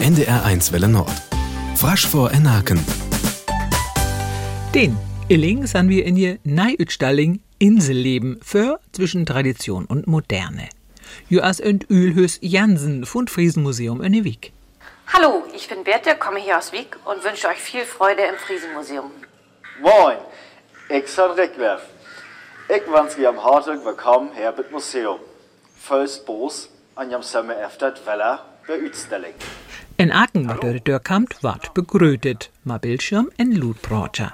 NDR1 Welle Nord. Frasch vor Enaken. Den Illing san wir in je Neiütstalling Inselleben für zwischen Tradition und Moderne. Joas und Ölhös Jansen von Friesenmuseum in Wieg. Hallo, ich bin Berthe, komme hier aus Wieg und wünsche euch viel Freude im Friesenmuseum. Moin, ich bin Rickwerf. Ich wünsche am hartelijk willkommen hier im Museum. First Boos an jam Sommer efter Weller bei Utstelling. In Aachen, wo der Dörr kamt, ward begrötet, ma Bildschirm en Lutbrocher.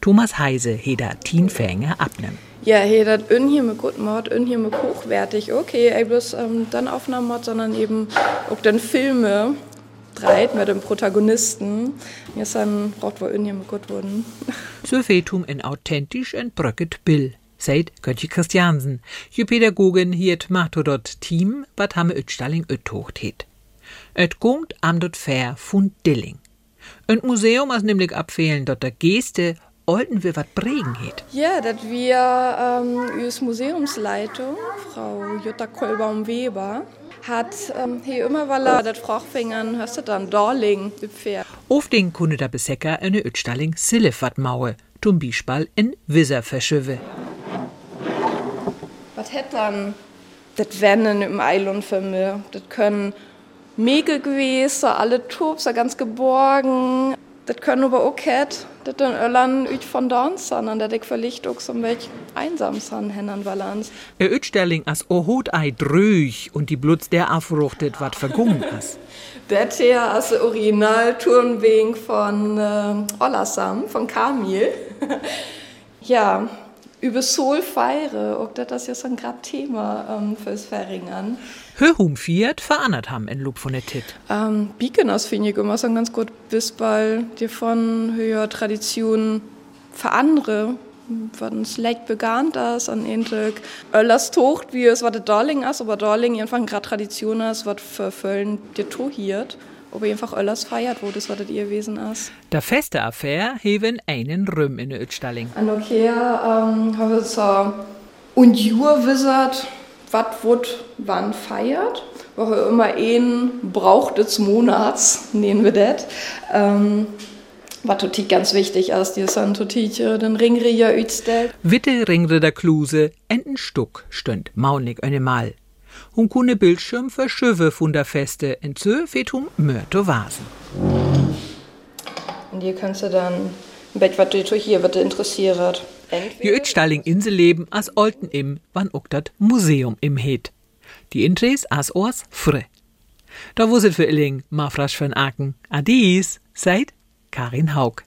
Thomas Heise heder Tienfänge abnehmen. Ja, he dat ön hier mit gut Mord, ön hier mit hochwertig. Okay, ey, bloß ähm, dann Aufnahmen Mord, sondern eben auch dann Filme dreit mit dem Protagonisten. Mir ist dann braucht wohl ön hier mit gut wurden. So fetum en authentisch en bröcket Bill. Seid Götje Christiansen. Je Pädagogin hiert macht dort Team, wat hamme Ötstalling öttocht het. Et gungt am dort fair fun Dilling. Ein Museum as nämlich abfehlen dort der Geste olten wir wat Bregen het. Ja, dat wir ähm, us Museumsleitung, Frau Jutta Kolbaum-Weber, hat ähm, hier immer weil er dat Frochfingern hörst du dann Dorling, die Pferd. Auf den kunde der Besecker eine Ötstalling Sillef wat maue, zum Beispiel in Wisser verschöwe. Was hätt dann das Wennen im Eilund für mir? Das können Mägel gewesen, alle Tubs, ganz geborgen. Das können aber auch ket, das dann Öllern üt von dort sondern das ich verlicht auch so welch einsam san Händern Balance. E Ötstalling as o hot ei drüch und die Blutz der afruchtet wat vergungen as. Das hier ist der Original-Turnweg von äh, Ollersam, von Kamil. ja, über Solfeire, auch das ist ja so ein grad Thema ähm, fürs Verringern. Höhum Fiat verandert ham en Lob von der Tit. Ähm, Beaconers finde ich immer so ein ganz gut Bisball, die von höher Tradition verandere, was leicht begann das an Entag. Öllers Tocht, wie es war der Darling ist, aber Darling einfach gerade Tradition ist, was verfüllen die tohiert. Ob einfach Öllers feiert, wo das was das ihr Wesen ist. Der feste Affair heven einen Rüm in Ötstalling. An okay, ähm, habe ich so und Jur wissert, was wird wann feiert. Woche immer einen braucht des Monats, nehmen wir das. Ähm, was total ganz wichtig ist, die dann total den Ringrier utstellt. Witte ringre der Kluse, enten Stuck stönd maunig eine Mal. Hun kunne Bildschirm verschöwe von der Feste, en sö fetum mörto Vasen. Und hier kannst du dann Bett, was dich hier wird interessiert. Die Ötstalling Inselleben as Olten im, wann oktat Museum im het. Die Intres as ors fre. Da wuset für Illing, ma frasch von Aken. Adis, seid Karin Haug.